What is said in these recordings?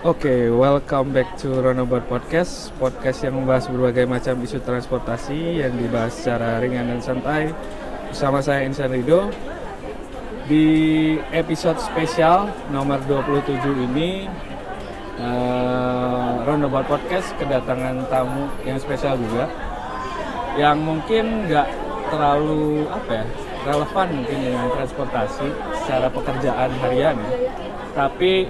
Oke, welcome back to Runabout Podcast Podcast yang membahas berbagai macam isu transportasi Yang dibahas secara ringan dan santai. Bersama saya Insan Rido. Di episode spesial nomor 27 ini uh, Runabout Podcast kedatangan tamu yang spesial juga Yang mungkin nggak terlalu apa ya relevan mungkin dengan transportasi secara pekerjaan harian tapi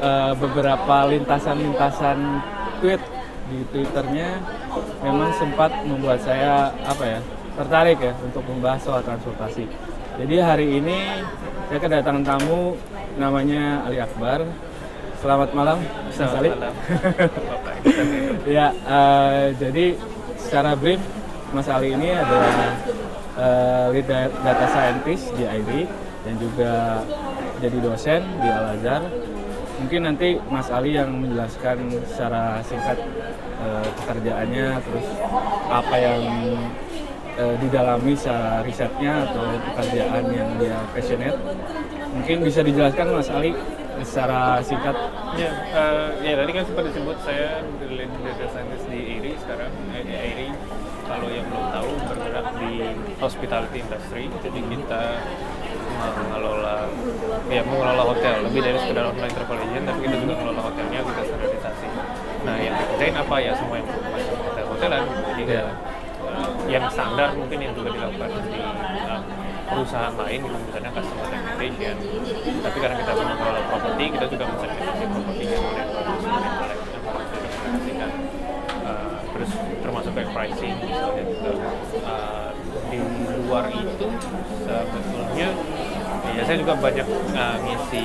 uh, beberapa lintasan-lintasan tweet di twitternya memang sempat membuat saya apa ya tertarik ya untuk membahas soal transportasi. Jadi hari ini saya kedatangan tamu namanya Ali Akbar. Selamat malam Selamat Ali. malam. ya uh, jadi secara brief Mas Ali ini adalah uh, lead data scientist di IRI dan juga jadi dosen di Al Azhar mungkin nanti Mas Ali yang menjelaskan secara singkat uh, pekerjaannya terus apa yang uh, didalami secara risetnya atau pekerjaan yang dia passionate. Mungkin bisa dijelaskan Mas Ali secara singkat. Ya uh, ya tadi kan sempat disebut saya lead data scientist di IRI sekarang eh, di IRI kalau yang belum tahu bergerak di hospitality industry. Jadi kita mengelola ya mengelola hotel. Lebih dari sekedar online travel agent tapi kita juga mengelola hotelnya kita standarisasi nah yang dikerjain apa? Ya semua yang macam hotel hotelan jadi yeah. uh, yang standar mungkin yang juga dilakukan di uh, perusahaan lain gitu misalnya customer segmentation tapi karena kita mengelola properti kita juga mensegmentasi propertinya kemudian kemudian uh, terus termasuk kayak pricing misalnya juga uh, di luar itu ya saya juga banyak uh, ngisi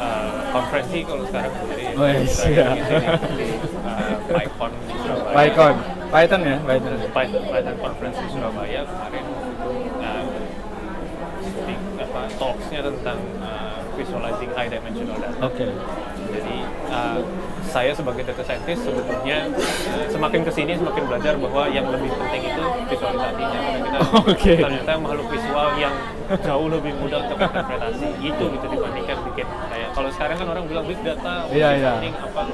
uh, konferensi kalau sekarang jadi oh, yes, iya. ngisi di uh, PyCon di Surabaya. PyCon Python ya Python. Python, Python conference di Surabaya kemarin uh, speak, apa talksnya tentang uh, visualizing high dimensional data. Oke. Okay. jadi uh, saya sebagai data scientist sebetulnya uh, semakin ke sini semakin belajar bahwa yang lebih penting itu visualisasinya karena kita okay. ternyata makhluk visual yang jauh lebih mudah untuk interpretasi itu gitu dibandingkan bikin kayak kalau sekarang kan orang bilang big data, yeah, yeah. apa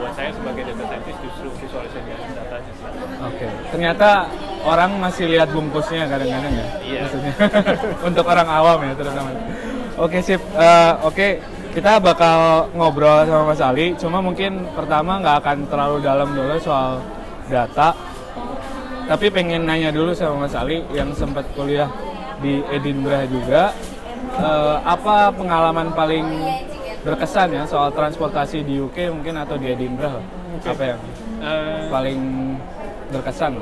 buat saya sebagai data scientist justru visualisasi datanya sih. Oke, okay. ternyata orang masih lihat bungkusnya kadang-kadang ya. Iya. Maksudnya untuk orang awam ya terutama. Oke okay, sip, uh, oke okay kita bakal ngobrol sama Mas Ali, cuma mungkin pertama nggak akan terlalu dalam dulu soal data, tapi pengen nanya dulu sama Mas Ali yang sempat kuliah di Edinburgh juga, uh, apa pengalaman paling berkesan ya soal transportasi di UK mungkin atau di Edinburgh, okay. apa yang uh, paling berkesan?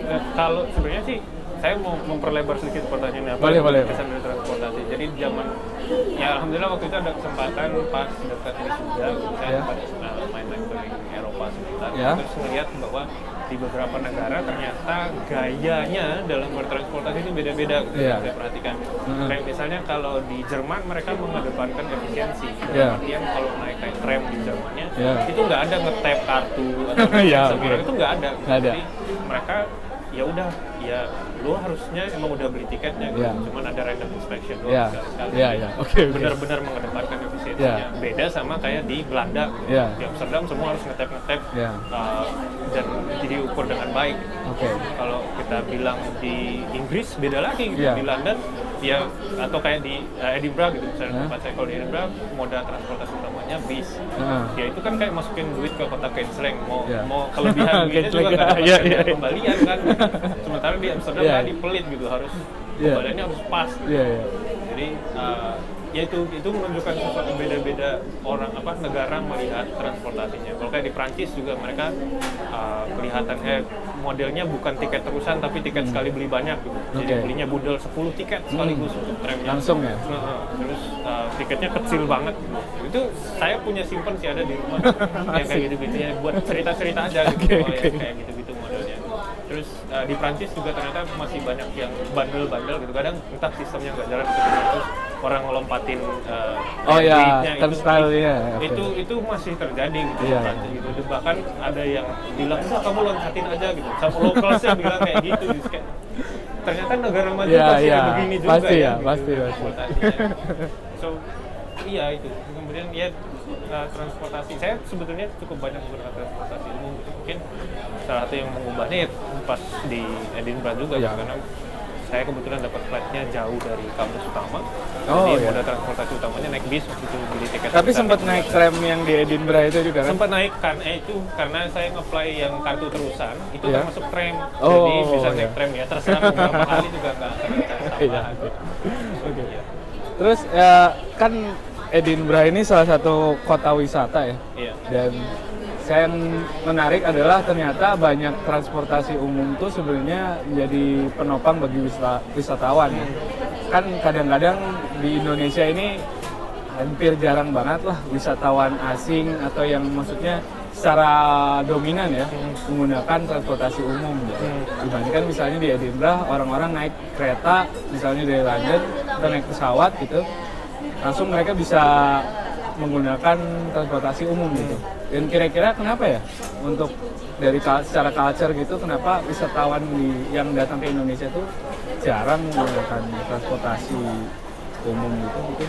Uh, kalau sebenarnya sih saya mau memperlebar sedikit pertanyaannya apa boleh, boleh. kesan dari transportasi jadi zaman ya alhamdulillah waktu itu ada kesempatan pas dekat wisuda saya yeah. sempat uh, main-main ke Eropa sebentar yeah. terus melihat bahwa di beberapa negara ternyata gayanya dalam bertransportasi itu beda-beda gitu yeah. saya perhatikan mm-hmm. kayak misalnya kalau di Jerman mereka mengedepankan efisiensi yeah. artian kalau naik kayak tram di Jermannya yeah. itu nggak ada ngetap kartu atau yeah, okay. itu nggak ada. Gak ada jadi mereka ya udah ya lu harusnya emang udah beli tiketnya gitu. Yeah. cuman ada random inspection doang yeah. sekali-sekali yeah, yeah. okay, benar-benar mengedepankan efisiensinya yeah. beda sama kayak di Belanda gitu. yeah. di Amsterdam semua harus ngetep-ngetep yeah. uh, dan jadi ukur dengan baik okay. kalau kita bilang di Inggris beda lagi gitu. yeah. di London ya atau kayak di uh, Edinburgh gitu misalnya yeah. tempat saya kalau di Edinburgh moda transportasi utamanya bis uh. ya itu kan kayak masukin duit ke kota Kensleng mau yeah. mau kelebihan duitnya juga nggak dapat yeah, yeah. kembalian kan sementara di Amsterdam yeah. tadi pelit gitu harus yeah. kembaliannya harus pas gitu. yeah, yeah. jadi uh, ya itu itu menunjukkan sesuatu beda-beda orang apa negara melihat transportasinya kalau kayak di Prancis juga mereka uh, kelihatan eh modelnya bukan tiket terusan tapi tiket hmm. sekali beli banyak gitu jadi okay. belinya budel 10 tiket sekaligus hmm. untuk tramnya langsung ya nah, terus uh, tiketnya kecil banget gitu. itu saya punya simpen sih ada di rumah yang kayak gitu-gitu ya buat cerita-cerita aja gitu okay, oh, okay. Ya, kayak gitu-gitu modelnya terus uh, di Prancis juga ternyata masih banyak yang bandel-bandel gitu kadang entah sistemnya nggak jalan gitu terus orang ngelompatin uh, oh ya style ya okay. itu itu masih terjadi gitu yeah. Prancis gitu bahkan ada yang bilang udah kamu loncatin aja gitu sama lokalsnya bilang kayak gitu gitu kayak ternyata negara maju yeah, pasti yeah. begini juga pasti ya, gitu, pasti pasti so iya itu kemudian ya uh, transportasi saya sebetulnya cukup banyak menggunakan transportasi umum gitu. mungkin salah satu yang mengubahnya ya pas di Edinburgh juga Iya. karena saya kebetulan dapat flightnya jauh dari kampus utama Oh, jadi iya. moda transportasi utamanya naik bis waktu itu beli tiket Tapi sempat naik 12. tram yang di Edinburgh itu juga kan? sempat naik kan eh, itu karena saya nge-apply yang kartu terusan itu Iya. termasuk tram Oh, jadi bisa naik iya. tram ya terserah mau berapa kali juga nggak Iya. Oke. Iya. Terus ya kan Edinburgh ini salah satu kota wisata ya. Iya. Dan saya yang menarik adalah ternyata banyak transportasi umum tuh sebenarnya menjadi penopang bagi wisata- wisatawan ya. Kan kadang-kadang di Indonesia ini hampir jarang banget lah wisatawan asing atau yang maksudnya secara dominan ya menggunakan transportasi umum gitu. Dibandingkan misalnya di Edinburgh orang-orang naik kereta misalnya dari London atau naik pesawat gitu langsung mereka bisa menggunakan transportasi umum gitu. Dan kira-kira kenapa ya untuk dari secara culture gitu kenapa wisatawan di, yang datang ke Indonesia tuh jarang menggunakan transportasi umum gitu mungkin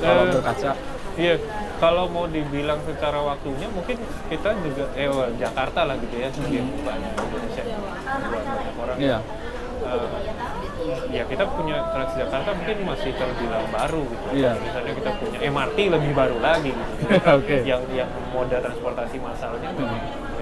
kalau Eh, berkaca Iya, kalau mau dibilang secara waktunya mungkin kita juga eh Jakarta lah gitu ya sebagai banyak Indonesia banyak orang. Iya. Eh, ya kita punya Transjakarta mungkin masih terbilang baru gitu. Iya. Misalnya kita punya MRT lebih baru lagi gitu. Oke. Yang yang moda transportasi masalnya memang memang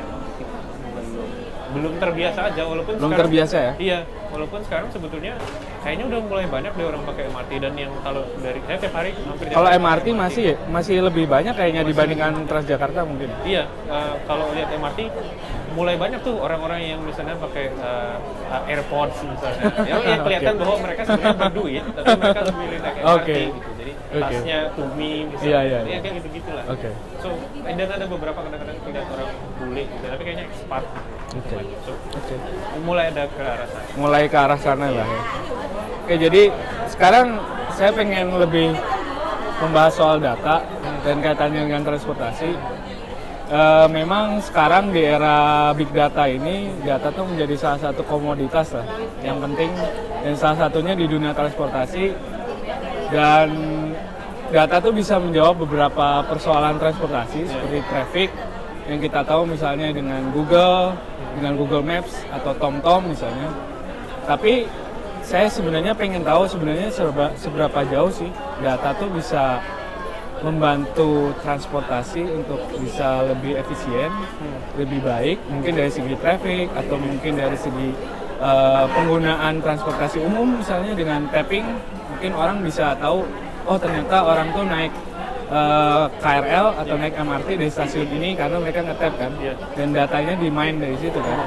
belum terbiasa aja walaupun Belum sekarang- terbiasa ya? Iya, walaupun sekarang sebetulnya kayaknya udah mulai banyak deh orang pakai MRT dan yang kalau dari saya tiap hari hampir Kalau MRT pakai masih masih lebih banyak kayaknya dibandingkan Transjakarta mungkin. Iya, eh, kalau lihat MRT mulai banyak tuh orang-orang yang misalnya pakai eh, eh, AirPods misalnya. Ya, ya kelihatan Oke. bahwa mereka sebenarnya berduit, tapi mereka memilih naik MRT Oke. gitu. Jadi Oke. tasnya Tumi misalnya. Iya, iya, Ya, iya. kayak gitu-gitulah. Oke. So, eh, dan ada beberapa kadang-kadang lihat orang bule gitu, tapi kayaknya expat. Oke. So, Oke. mulai ada ke arah sana. Mulai ke arah sana lah ya. Oke, jadi sekarang saya pengen lebih membahas soal data dan kaitannya dengan transportasi. Eh, memang sekarang di era big data ini data tuh menjadi salah satu komoditas lah yang penting dan salah satunya di dunia transportasi dan data tuh bisa menjawab beberapa persoalan transportasi seperti traffic. Yang kita tahu misalnya dengan Google, dengan Google Maps atau TomTom misalnya. Tapi saya sebenarnya pengen tahu sebenarnya seberapa, seberapa jauh sih data tuh bisa membantu transportasi untuk bisa lebih efisien, lebih baik, mungkin dari segi traffic atau mungkin dari segi eh, penggunaan transportasi umum misalnya dengan tapping, mungkin orang bisa tahu oh ternyata orang tuh naik eh, KRL atau naik MRT dari stasiun ini karena mereka nge-tap kan, Iya. dan datanya di mine dari situ kan.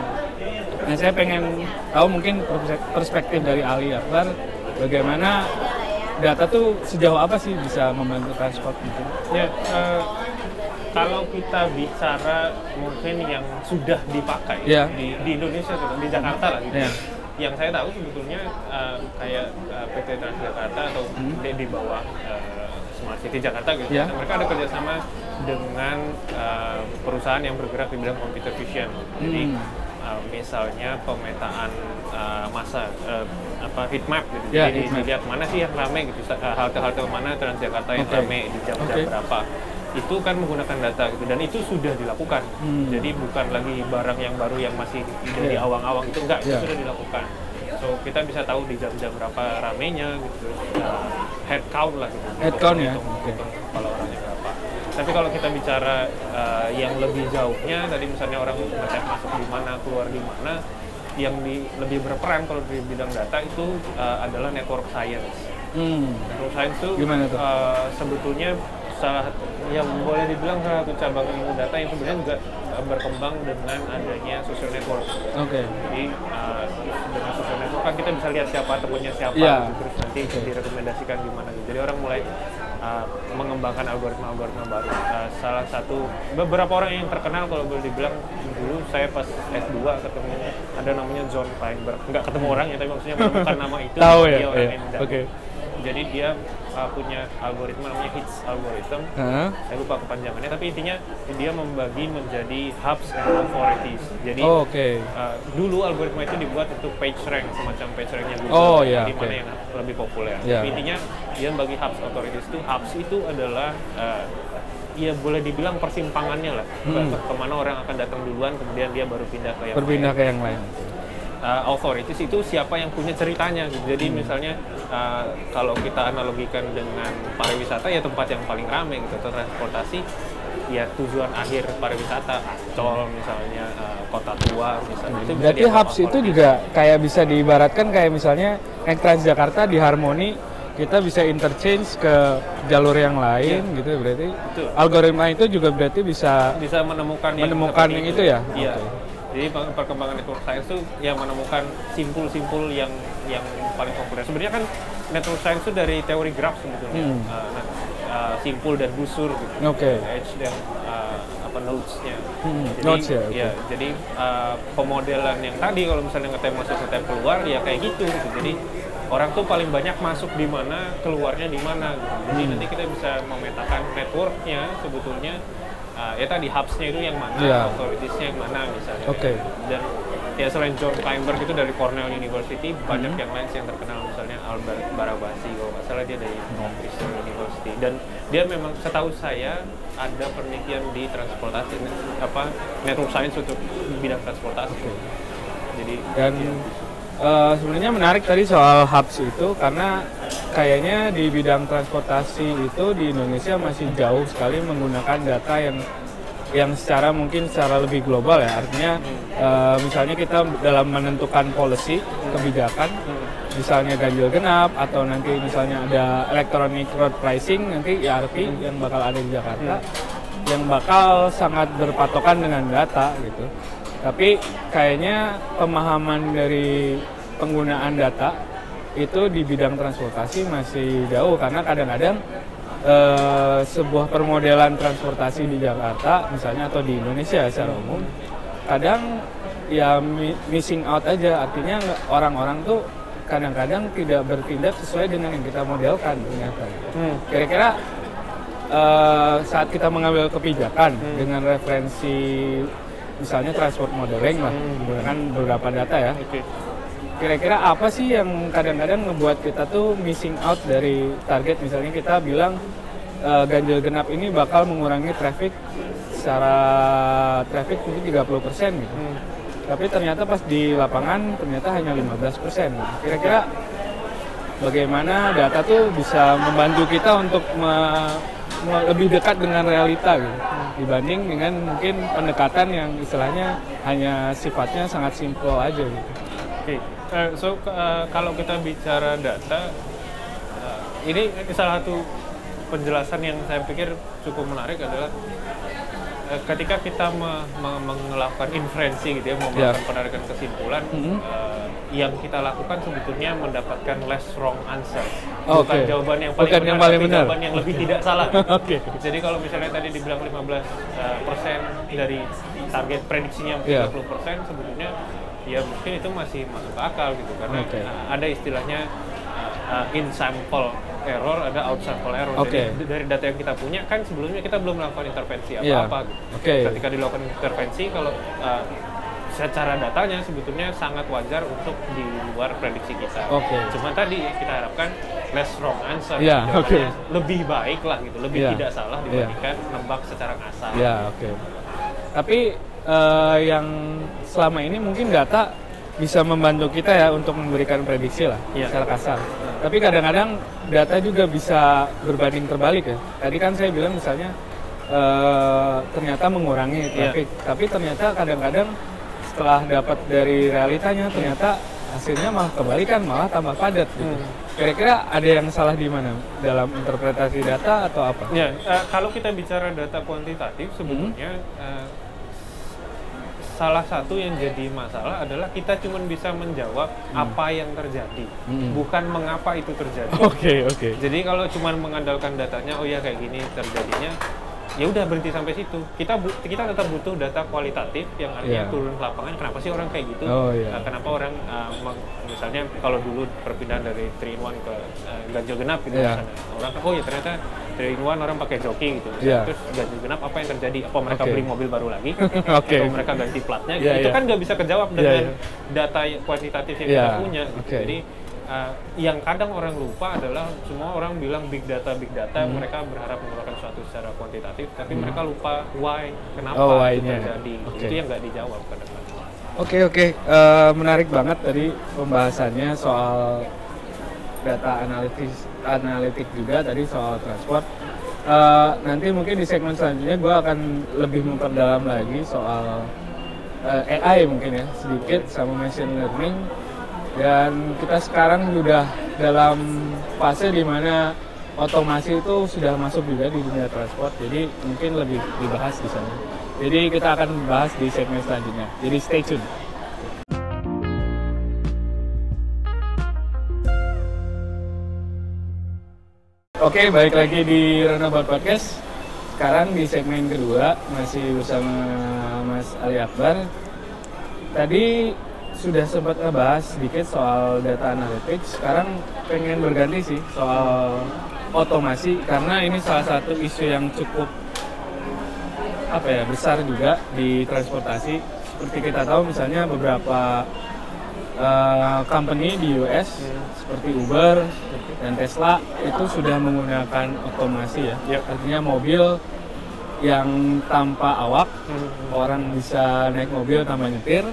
Nah saya pengen tahu mungkin perspektif dari Ali Akbar bagaimana data tuh sejauh apa sih bisa membantu transport gitu? Ya, eh, kalau kita bicara mungkin yang sudah dipakai Iya. di, di Indonesia di Jakarta lah gitu. Iya. Yang saya tahu sebetulnya eh, kayak eh, PT Transjakarta atau Hmm. di, di bawah eh, Smart City Jakarta gitu. Iya. Mereka ada kerjasama dengan eh, perusahaan yang bergerak di bidang computer vision. Jadi Hmm. eh, misalnya pemetaan eh, masa eh, apa heat map gitu. Ya, Jadi heat map. dilihat mana sih yang ramai gitu, eh, halte-halte mana Transjakarta yang Oke. ramai di jam-jam Oke. berapa itu kan menggunakan data gitu dan itu sudah dilakukan Hmm. jadi bukan lagi barang yang baru yang masih dari Iya. awang-awang itu enggak Iya. itu sudah dilakukan so kita bisa tahu di jam-jam berapa ramenya gitu uh, head count lah gitu Head count ya? Hitung- Oke. hitung kepala orangnya berapa tapi kalau kita bicara uh, yang lebih jauhnya tadi misalnya orang masuk di mana keluar di mana yang di, lebih berperan kalau di bidang data itu uh, adalah network science Hmm. Network science itu Gimana tuh? eh, sebetulnya salah yang boleh dibilang salah satu cabang ilmu data yang sebenarnya juga berkembang dengan adanya social network. Oke. Jadi eh, dengan social network kan kita bisa lihat siapa temannya siapa, gitu, terus nanti direkomendasikan di mana. gitu. Jadi orang mulai eh, mengembangkan algoritma-algoritma baru. Eh, salah satu beberapa orang yang terkenal kalau boleh dibilang dulu saya pas S2 ketemu ada namanya John Feinberg. Nggak ketemu orangnya tapi maksudnya menemukan nama itu. Tahu ya? orang Iya. Oke. Jadi dia uh, punya algoritma namanya hits algorithm Hah? saya lupa kepanjangannya tapi intinya dia membagi menjadi hubs and authorities jadi Oh, Oke. uh, dulu algoritma itu dibuat untuk page rank semacam page ranknya Google Oh, iya, di mana yang lebih populer Iya. Tapi intinya dia bagi hubs authorities itu hubs itu adalah uh, ya boleh dibilang persimpangannya lah Hmm. ke- ke mana orang akan datang duluan kemudian dia baru pindah ke yang Berpindah lain ke yang lain. Uh, authorities itu siapa yang punya ceritanya gitu. Jadi Hmm. misalnya uh, kalau kita analogikan dengan pariwisata ya tempat yang paling ramai gitu atau transportasi ya tujuan akhir pariwisata Ancol misalnya uh, kota tua misalnya itu Berarti hubs itu juga kayak bisa diibaratkan kayak misalnya naik Transjakarta di Harmoni kita bisa interchange ke jalur yang lain gitu berarti Iya. Betul. algoritma itu juga berarti bisa bisa menemukan yang Menemukan yang itu ya? Iya. Oke. Jadi per- perkembangan network science itu yang menemukan simpul-simpul yang yang paling populer. Sebenarnya kan network science itu dari teori graph sebetulnya. Hmm. Uh, uh, simpul dan busur gitu. Oke. Edge dan uh, apa nodes-nya. Hmm, Jadi, nodes ya, oke. ya, jadi uh, pemodelan yang tadi kalau misalnya ngetem masuk ngetem keluar ya kayak gitu gitu. Jadi orang tuh paling banyak masuk di mana, keluarnya di mana gitu. Jadi Hmm. nanti kita bisa memetakan networknya sebetulnya uh, ya tadi hubs-nya itu yang mana, Iya. authorities-nya yang mana misalnya. Oke. Dan ya selain John Kleinberg itu dari Cornell University, banyak Hmm. yang lain yang terkenal misalnya Albert Barabasi kalau nggak salah dia dari Northeastern University dan dia memang setahu saya ada penelitian di transportasi apa network science untuk bidang transportasi. Jadi dan ya, eh, sebenarnya menarik tadi soal hubs itu karena kayaknya di bidang transportasi itu di Indonesia masih jauh sekali menggunakan data yang yang secara mungkin secara lebih global ya. Artinya eh, misalnya kita dalam menentukan policy kebijakan misalnya ganjil genap atau nanti misalnya ada electronic road pricing nanti ERP yang bakal ada di Jakarta yang bakal sangat berpatokan dengan data gitu tapi kayaknya pemahaman dari penggunaan data itu di bidang transportasi masih jauh karena kadang-kadang eh, sebuah permodelan transportasi di Jakarta misalnya atau di Indonesia secara umum kadang ya mi- missing out aja artinya orang-orang tuh kadang-kadang tidak bertindak sesuai dengan yang kita modelkan ternyata Hmm. kira-kira eh, saat kita mengambil kebijakan Hmm. dengan referensi misalnya transport modeling lah Hmm. menggunakan beberapa data ya. Kira-kira apa sih yang kadang-kadang ngebuat kita tuh missing out dari target? Misalnya kita bilang eh, ganjil genap ini bakal mengurangi traffic secara traffic mungkin 30% gitu. Hmm. tapi ternyata pas di lapangan ternyata hanya 15% kira-kira bagaimana data tuh bisa membantu kita untuk me- lebih dekat dengan realita gitu. Dibanding dengan mungkin pendekatan yang istilahnya hanya sifatnya sangat simpel aja gitu. Oke, eh, so eh, kalau kita bicara data, eh, ini salah satu penjelasan yang saya pikir cukup menarik adalah ketika kita me- me- melakukan inferensi gitu ya, melakukan penarikan kesimpulan, Mhm. eh, yang kita lakukan sebetulnya mendapatkan less wrong answer, bukan jawaban yang paling Bukan benar, yang paling benar. jawaban yang lebih tidak salah. Oke. Jadi kalau misalnya tadi dibilang 15 eh, persen dari target prediksinya Iya. 30 persen sebetulnya ya mungkin itu masih masuk akal gitu karena uh, ada istilahnya uh, in sample error ada out sample error Oke. jadi dari data yang kita punya kan sebelumnya kita belum melakukan intervensi Iya. apa-apa gitu. Oke. ketika dilakukan intervensi kalau uh, secara datanya sebetulnya sangat wajar untuk di luar prediksi kita Oke. cuma tadi kita harapkan less wrong answer Iya, Jawabannya oke. lebih baik lah gitu lebih Iya. tidak salah Iya. dibandingkan nebak secara ngasal Ya, oke. Tapi eh, yang selama ini mungkin data bisa membantu kita ya untuk memberikan prediksi lah Iya. secara kasar. Tapi kadang-kadang data juga bisa berbanding terbalik ya. Tadi kan saya bilang misalnya eh, ternyata mengurangi Iya. traffic, tapi ternyata kadang-kadang setelah dapat dari realitanya ternyata hasilnya malah kebalikan, malah tambah padat. Gitu. Hmm. Kira-kira ada yang salah di mana dalam interpretasi data atau apa? Ya, eh, kalau kita bicara data kuantitatif sebetulnya eh, salah satu yang jadi masalah adalah kita cuma bisa menjawab apa yang terjadi, Hmm. bukan mengapa itu terjadi. Oke, oke. Jadi kalau cuma mengandalkan datanya, oh ya kayak gini terjadinya, ya udah berhenti sampai situ. Kita kita tetap butuh data kualitatif yang artinya Iya. turun ke lapangan. Kenapa sih orang kayak gitu? Oh, iya. Uh, kenapa orang uh, misalnya kalau dulu perpindahan dari 3 in 1 ke uh, ganjil genap gitu Iya. misalnya. Orang oh ya ternyata 3 in 1 orang pakai joki gitu. Iya. Terus ganjil genap apa yang terjadi? Apa mereka Oke. beli mobil baru lagi? Oke. Atau mereka ganti platnya? Iya, itu iya. kan nggak bisa kejawab Iya, dengan data kuantitatif yang kita punya. gitu. Oke. Jadi uh, yang kadang orang lupa adalah semua orang bilang big data big data Hmm. mereka berharap menggunakan suatu secara kuantitatif tapi mereka lupa why kenapa Oh, itu why-nya. terjadi Oke. itu yang nggak dijawab kadang-kadang Oke oke, Eh, menarik banget tadi pembahasannya soal data analitis analitik juga tadi soal transport. Eh, nanti mungkin di segmen selanjutnya gue akan lebih memperdalam lagi soal eh, AI mungkin ya sedikit sama machine learning. Dan kita sekarang sudah dalam fase di mana otomasi itu sudah masuk juga di dunia transport. Jadi mungkin lebih dibahas di sana. Jadi kita akan bahas di segmen selanjutnya. Jadi stay tune Oke, balik lagi di Runabout Podcast. Sekarang di segmen kedua masih bersama Mas Ali Akbar. Tadi sudah sempat ngebahas sedikit soal data analytics. Sekarang pengen berganti sih soal otomasi karena ini salah satu isu yang cukup apa ya besar juga di transportasi. Seperti kita tahu misalnya beberapa uh, company di US seperti Uber dan Tesla itu sudah menggunakan otomasi ya. Yep. Artinya mobil yang tanpa awak, orang bisa naik mobil tanpa nyetir.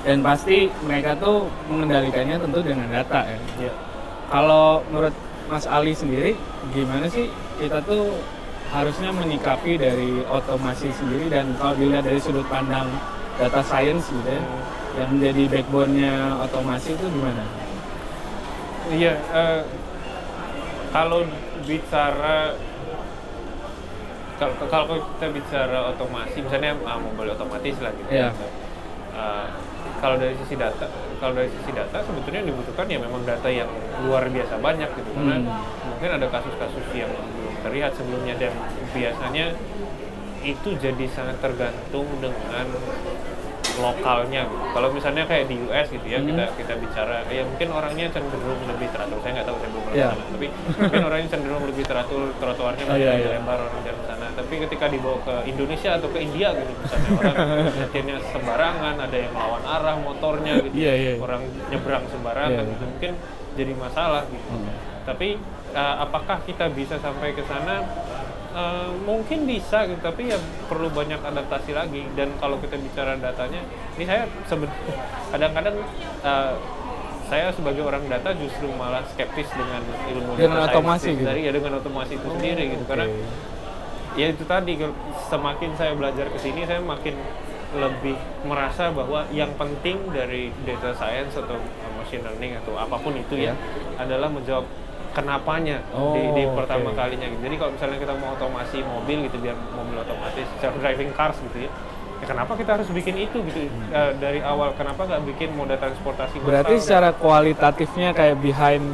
Dan pasti mereka tuh mengendalikannya tentu dengan data ya. ya Kalau menurut Mas Ali sendiri, gimana sih kita tuh harusnya menyikapi dari otomasi sendiri dan kalau dilihat dari sudut pandang data science gitu ya, yang menjadi backbone-nya otomasi itu gimana? iya eh, kalau bicara kalau kalau kita bicara otomasi misalnya ah, mobil otomatis lah gitu Iya. Eh, kalau dari sisi data kalau dari sisi data sebetulnya yang dibutuhkan ya memang data yang luar biasa banyak gitu karena Hmm. mungkin ada kasus-kasus yang belum terlihat sebelumnya dan biasanya itu jadi sangat tergantung dengan lokalnya gitu. Kalau misalnya kayak di US gitu ya Hmm. kita kita bicara ya mungkin orangnya cenderung lebih teratur. Saya nggak tahu saya belum pernah ke sana, tapi mungkin orangnya cenderung lebih teratur trotoarnya Oh, lebih iya. lebar orang jalan sana. Tapi ketika dibawa ke Indonesia atau ke India gitu misalnya orang nyetirnya sembarangan, ada yang melawan arah motornya gitu. Iya, iya. Orang nyebrang sembarangan Iya. gitu. Mungkin jadi masalah gitu. Hmm. Tapi uh, apakah kita bisa sampai ke sana? Uh, mungkin bisa gitu, tapi ya perlu banyak adaptasi lagi. Dan kalau kita bicara datanya, ini saya sebenarnya kadang-kadang uh, saya sebagai orang data justru malah skeptis dengan ilmu Dengan data otomasi gitu? dari ya dengan otomasi itu sendiri gitu Oke. karena ya itu tadi semakin saya belajar ke sini saya makin lebih merasa bahwa yang penting dari data science atau machine learning atau apa pun itu ya Ya. adalah menjawab kenapanya Oh, di, di pertama oke. kalinya gitu. Jadi kalau misalnya kita mau otomasi mobil gitu biar mobil otomatis self driving cars gitu ya. Ya kenapa kita harus bikin itu gitu Eh, dari awal kenapa nggak bikin moda transportasi Hmm. Berarti massal? secara kualitatifnya kayak behind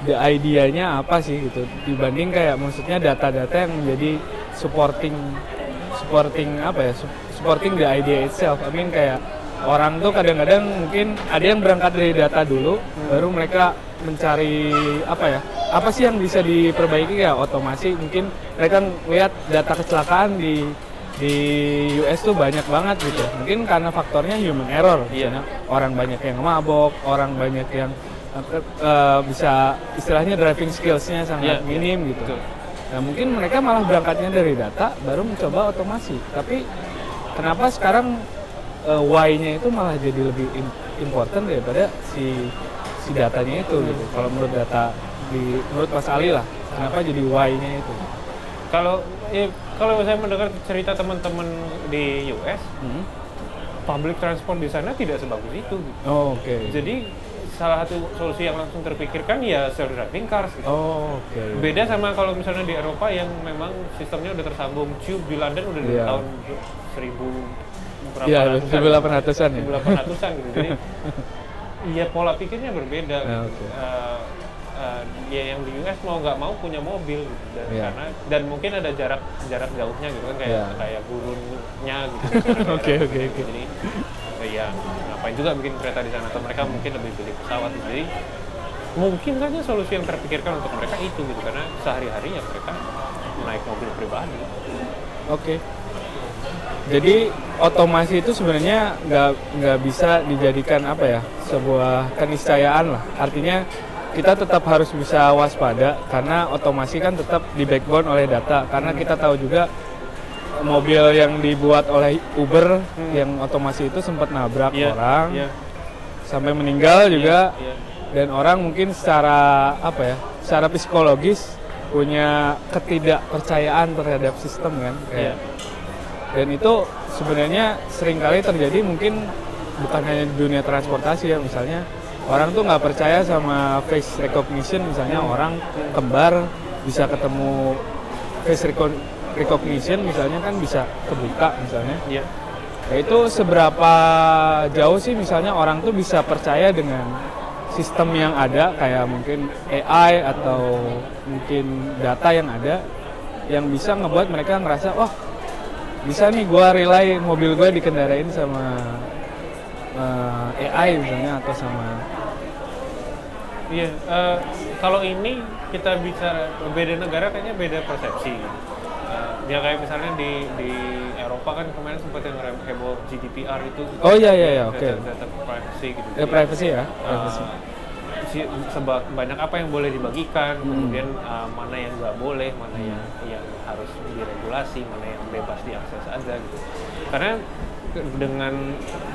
the idea-nya apa sih gitu dibanding kayak maksudnya data-data yang menjadi supporting supporting apa ya su- supporting the idea itself. I mean kayak orang tuh kadang-kadang mungkin ada yang berangkat dari data dulu baru mereka mencari apa ya apa sih yang bisa diperbaiki ya? Otomasi mungkin mereka lihat data kecelakaan di di US tuh banyak banget gitu. Mungkin karena faktornya human error Iya. misalnya orang banyak yang mabok orang banyak yang eh, bisa istilahnya driving skillsnya sangat Iya, minim iya, gitu nah mungkin mereka malah berangkatnya dari data baru mencoba otomasi. Tapi kenapa sekarang eh, why-nya itu malah jadi lebih im- important daripada si si datanya itu gitu kalau menurut data di menurut Mas Ali lah kenapa jadi why-nya itu Kalau eh, kalau saya mendengar cerita teman-teman di US, Hmm. public transport di sana tidak sebagus itu. gitu. Oh, oke Jadi salah satu solusi yang langsung terpikirkan ya self driving cars. Gitu. oh oke Beda sama kalau misalnya di Eropa yang memang sistemnya udah tersambung tube di London udah dari Iya. tahun 1000 berapa Iya, ratusan, 1800-an ya? 1800-an gitu. Jadi iya pola pikirnya berbeda. Ya, gitu. oke. Eh, eh, ya yang di US mau nggak mau punya mobil gitu. dan Iya. karena dan mungkin ada jarak jarak jauhnya gitu kan kayak Iya. kayak gurunnya gitu Oke, oke, oke. jadi ya ngapain juga bikin kereta di sana atau mereka mungkin lebih pilih pesawat gitu. jadi mungkin saja solusi yang terpikirkan untuk mereka itu gitu karena sehari-hari ya mereka naik mobil pribadi Oke. Jadi otomasi itu sebenarnya nggak nggak bisa dijadikan apa ya sebuah keniscayaan lah. Artinya kita tetap harus bisa waspada karena otomasi kan tetap di backbone oleh data. Karena kita tahu juga mobil yang dibuat oleh Uber yang otomasi itu sempat nabrak Iya, orang iya, sampai meninggal juga iya. dan orang mungkin secara apa ya secara psikologis punya ketidakpercayaan terhadap sistem kan Iya. kayak dan itu sebenarnya sering kali terjadi mungkin bukan hanya di dunia transportasi ya misalnya orang tuh nggak percaya sama face recognition misalnya orang kembar bisa ketemu face reco- recognition misalnya kan bisa kebuka misalnya Iya. Ya itu seberapa jauh sih misalnya orang tuh bisa percaya dengan sistem yang ada kayak mungkin AI atau mungkin data yang ada yang bisa ngebuat mereka ngerasa wah bisa nih gua rely mobil gue dikendarain sama eh, AI misalnya atau sama Iya, eh, kalau ini kita bicara beda negara kayaknya beda persepsi. Eh, ya kayak misalnya di di Eropa kan kemarin sempat yang heboh GDPR itu. Oh, iya, iya, iya, oke. Data, privacy gitu. eh, privacy ya Eh, privacy. Seba- banyak apa yang boleh dibagikan, Hmm. kemudian eh, mana yang nggak boleh, mana yang yang harus diregulasi, mana yang bebas diakses aja gitu. Karena dengan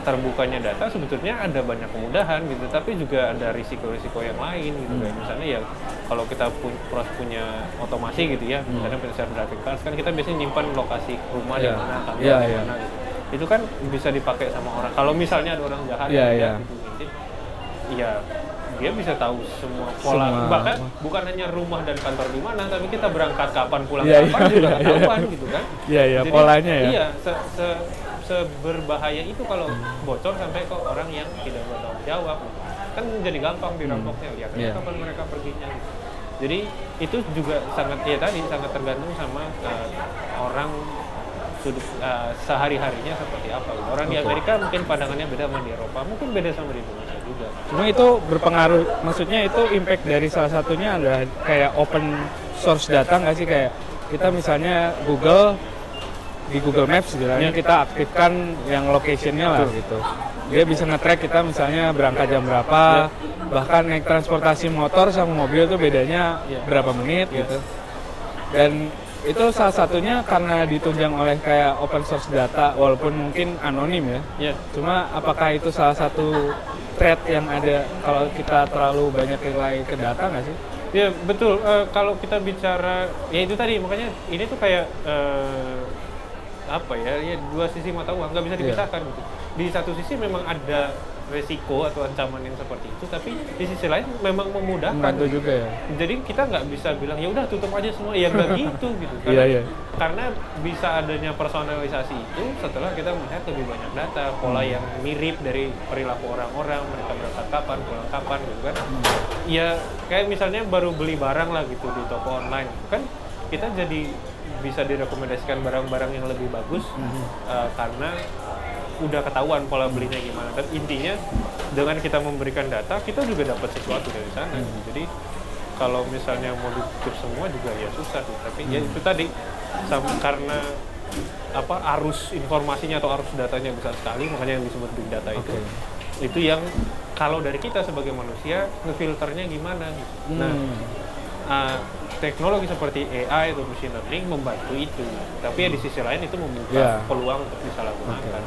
terbukanya data sebetulnya ada banyak kemudahan gitu, tapi juga ada risiko-risiko yang lain gitu. Hmm. Kayak misalnya ya kalau kita pu- pros punya otomasi gitu ya, Hmm. misalnya driving cars kan kita biasanya nyimpan lokasi rumah di Iya. mana, tangga Iya, di iya. mana gitu. Itu kan bisa dipakai sama orang. Kalau misalnya ada orang jahat Iya, yang iya. lihat gitu, ya dia bisa tahu semua pola Semua. bahkan bukan hanya rumah dan kantor di mana tapi kita berangkat kapan pulang Iya, kapan iya, juga iya, ketahuan iya. gitu kan Iya, iya, Jadi, polanya ya. iya se, se, seberbahaya itu kalau bocor sampai ke orang yang tidak bertanggung jawab kan jadi gampang dirampoknya lihat aja Iya. kapan mereka perginya gitu. jadi itu juga sangat ya tadi sangat tergantung sama eh, orang sudut eh, sehari harinya seperti apa orang di Oke. Amerika mungkin pandangannya beda sama di Eropa mungkin beda sama di Indonesia juga Cuma itu berpengaruh, maksudnya itu impact dari salah satunya adalah kayak open source data nggak sih kayak kita misalnya Google di Google Maps istilahnya Iya. kita aktifkan yang locationnya lah gitu. Dia bisa nge-track kita misalnya berangkat jam berapa, bahkan naik transportasi motor sama mobil tuh bedanya Iya. berapa menit Iya. gitu. Dan itu salah satunya karena ditunjang oleh kayak open source data walaupun mungkin anonim ya. ya Cuma apakah itu salah satu threat yang ada kalau kita terlalu banyak rely ke data nggak sih? Ya betul. Eh, kalau kita bicara, ya itu tadi makanya ini tuh kayak eh, apa ya? Ya dua sisi mata uang nggak bisa Iya. dipisahkan gitu. Di satu sisi memang ada resiko atau ancaman yang seperti itu, tapi di sisi lain memang memudahkan. Membantu juga ya. Jadi kita nggak bisa bilang ya udah tutup aja semua, ya nggak gitu gitu. Iya, iya. Karena bisa adanya personalisasi itu setelah kita melihat lebih banyak data, pola Hmm. yang mirip dari perilaku orang-orang, mereka berangkat kapan, pulang kapan gitu kan. Hmm. Ya kayak misalnya baru beli barang lah gitu di toko online, kan kita jadi bisa direkomendasikan barang-barang yang lebih bagus Hmm. eh, karena udah ketahuan pola belinya gimana. Dan intinya dengan kita memberikan data, kita juga dapat sesuatu dari sana. Hmm. Jadi kalau misalnya mau ditutup semua juga ya susah tuh. Tapi ya itu tadi sam- karena apa arus informasinya atau arus datanya besar sekali, makanya yang disebut big data itu. Oke. Itu yang kalau dari kita sebagai manusia ngefilternya gimana gitu. Nah, Hmm. uh, teknologi seperti AI atau machine learning membantu itu. Tapi ya di sisi lain itu membuka Ya. peluang untuk disalahgunakan.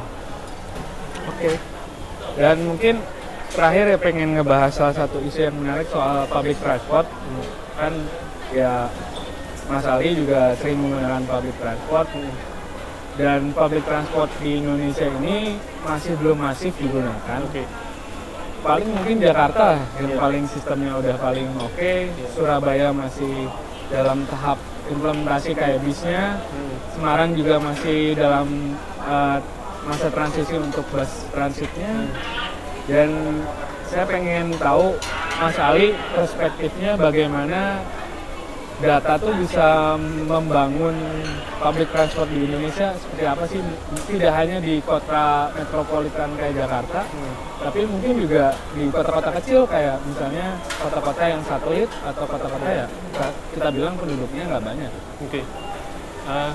Oke. Dan mungkin terakhir ya pengen ngebahas salah satu isu yang menarik soal public transport. Kan ya Mas Ali juga sering menggunakan public transport. Dan public transport di Indonesia ini masih belum masif digunakan. Oke. Paling mungkin Jakarta yang paling sistemnya udah paling oke. Surabaya masih dalam tahap implementasi kayak bisnya. Hmm. Semarang juga masih dalam uh, masa transisi untuk bus transitnya dan saya pengen tahu Mas Ali perspektifnya bagaimana data tuh bisa membangun public transport di Indonesia seperti apa sih? Tidak hanya di kota metropolitan kayak Jakarta, tapi mungkin juga di kota-kota kecil kayak misalnya kota-kota yang satelit atau kota-kota ya kita bilang penduduknya nggak banyak. Oke. Uh,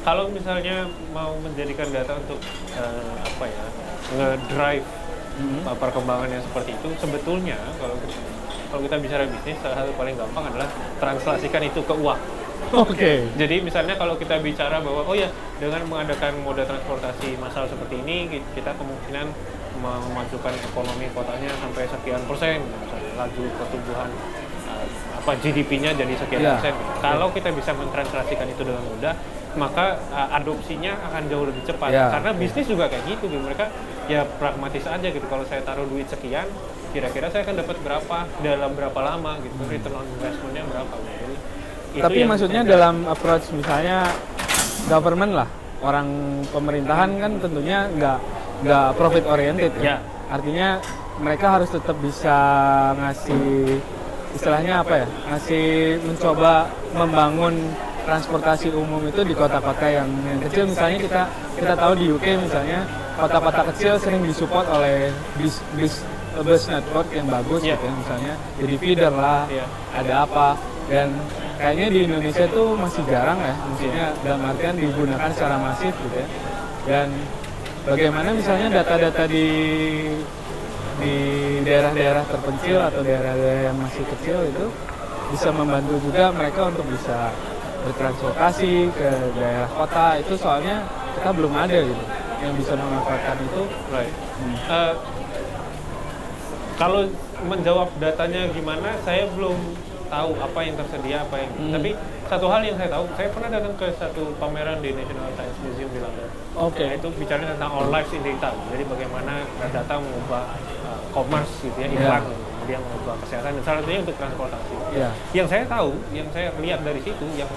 kalau misalnya mau menjadikan data untuk uh, apa ya ngedrive Hmm. uh, perkembangannya seperti itu, sebetulnya kalau kalau kita bicara bisnis, salah satu paling gampang adalah translasikan itu ke uang. Oke. Jadi misalnya kalau kita bicara bahwa oh ya dengan mengadakan moda transportasi massal seperti ini ki- kita kemungkinan memajukan ekonomi kotanya sampai sekian persen, misalnya laju pertumbuhan uh, apa GDP-nya jadi sekian Iya. persen. Kalau kita bisa mentranslasikan itu dengan mudah, maka uh, adopsinya akan jauh lebih cepat. Iya. Karena bisnis juga kayak gitu, gitu. mereka ya pragmatis aja gitu. Kalau saya taruh duit sekian, kira-kira saya akan dapat berapa dalam berapa lama gitu, return on investment-nya berapa. Jadi, itu Tapi maksudnya dalam approach misalnya government lah, orang pemerintahan kan tentunya nggak nggak profit oriented ya. Ya. Artinya mereka harus tetap bisa ngasih istilahnya apa ya? Ngasih mencoba membangun transportasi umum itu di kota-kota yang, yang kecil. Misalnya kita kita tahu di UK misalnya kota-kota kecil sering disupport oleh bis bis bus network yang bagus Iya. gitu ya misalnya. Jadi feeder lah Iya. ada apa. Dan kayaknya di Indonesia tuh masih jarang ya maksudnya dalam artian digunakan secara masif gitu ya. Dan bagaimana misalnya data-data di di daerah-daerah terpencil atau daerah-daerah yang masih kecil itu bisa membantu juga mereka untuk bisa bertransportasi ke daerah kota itu soalnya kita belum ada gitu yang bisa memanfaatkan itu Right. Hmm. Eh, kalau menjawab datanya gimana, saya belum tahu apa yang tersedia, apa yang. Hmm. Tapi satu hal yang saya tahu, saya pernah datang ke satu pameran di National Science Museum di London. Oke. Nah, itu bicara tentang all lives in data. Jadi bagaimana data mengubah uh, commerce gitu ya, iklan, kemudian mengubah kesehatan dan salah satunya untuk transportasi. ya Yang saya tahu, yang saya lihat dari situ, yang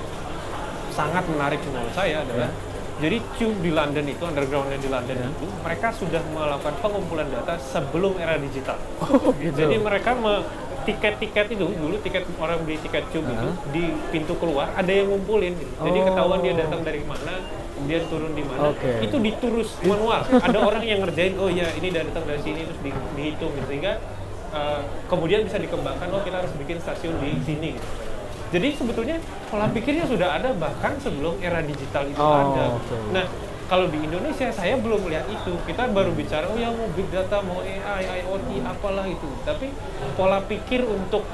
sangat menarik menurut saya adalah jadi tube di London itu, undergroundnya di London Ya. itu, mereka sudah melakukan pengumpulan data sebelum era digital. oh gitu Jadi mereka me- tiket-tiket itu dulu tiket orang beli tiket tube itu Hah? di pintu keluar ada yang ngumpulin. gitu. Jadi Oh. ketahuan dia datang dari mana, kemudian turun di mana. Oke. Itu diturus manual. ada orang yang ngerjain, oh ya ini datang dari sini terus di- dihitung gitu. Sehingga uh, kemudian bisa dikembangkan, oh kita harus bikin stasiun di sini. Jadi sebetulnya pola pikirnya sudah ada bahkan sebelum era digital itu Oh, ada. oke. Nah, kalau di Indonesia saya belum melihat itu. Kita baru bicara oh ya mau big data, mau AI, IoT, apalah itu. Tapi pola pikir untuk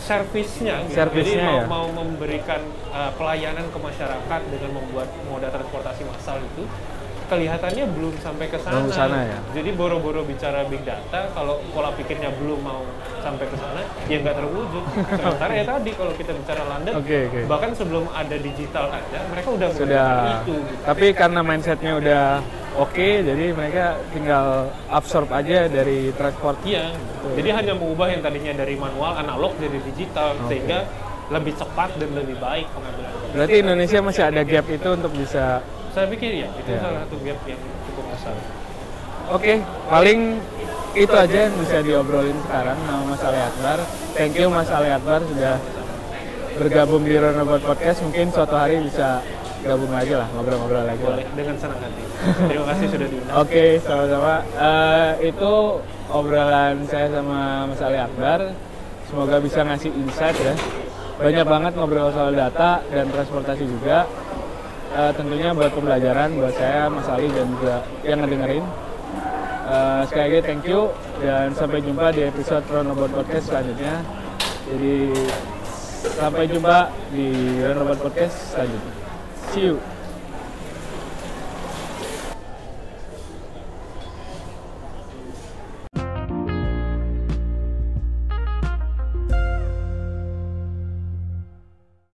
servisnya, gitu. jadi Servisnya mau, ya. mau memberikan uh, pelayanan ke masyarakat dengan membuat moda transportasi massal itu kelihatannya belum sampai ke sana. Belum sana ya. Jadi boro-boro bicara big data, kalau pola pikirnya belum mau sampai ke sana, ya nggak terwujud. Sementara ya tadi kalau kita bicara London, Oke, oke. bahkan sebelum ada digital aja, mereka udah sudah itu. gitu. tapi karena mindsetnya udah oke jadi mereka tinggal absorb aja dari transport Iya, jadi hanya mengubah yang tadinya dari manual analog jadi digital Oke. sehingga lebih cepat dan lebih baik pengambilan. berarti Indonesia masih ada gap itu untuk bisa Saya pikir ya itu Ya. salah satu gap yang cukup besar. oke paling itu aja yang bisa diobrolin sekarang sama Mas Ali Akbar thank you Mas Ali Akbar sudah bergabung di Runabout Podcast mungkin suatu hari bisa gabung lagi lah ngobrol-ngobrol lagi lah Boleh dengan senang hati. Terima kasih sudah diundang. Oke, sama-sama. Eh, itu obrolan saya sama Mas Ali Akbar. Semoga bisa ngasih insight ya. Banyak banget ngobrol soal data dan transportasi juga. Eh, tentunya buat pembelajaran buat saya, Mas Ali dan juga yang ngedengerin. Eh, sekali lagi thank you dan sampai jumpa di episode Runabout Podcast selanjutnya. Jadi sampai jumpa di Runabout Podcast selanjutnya. See you.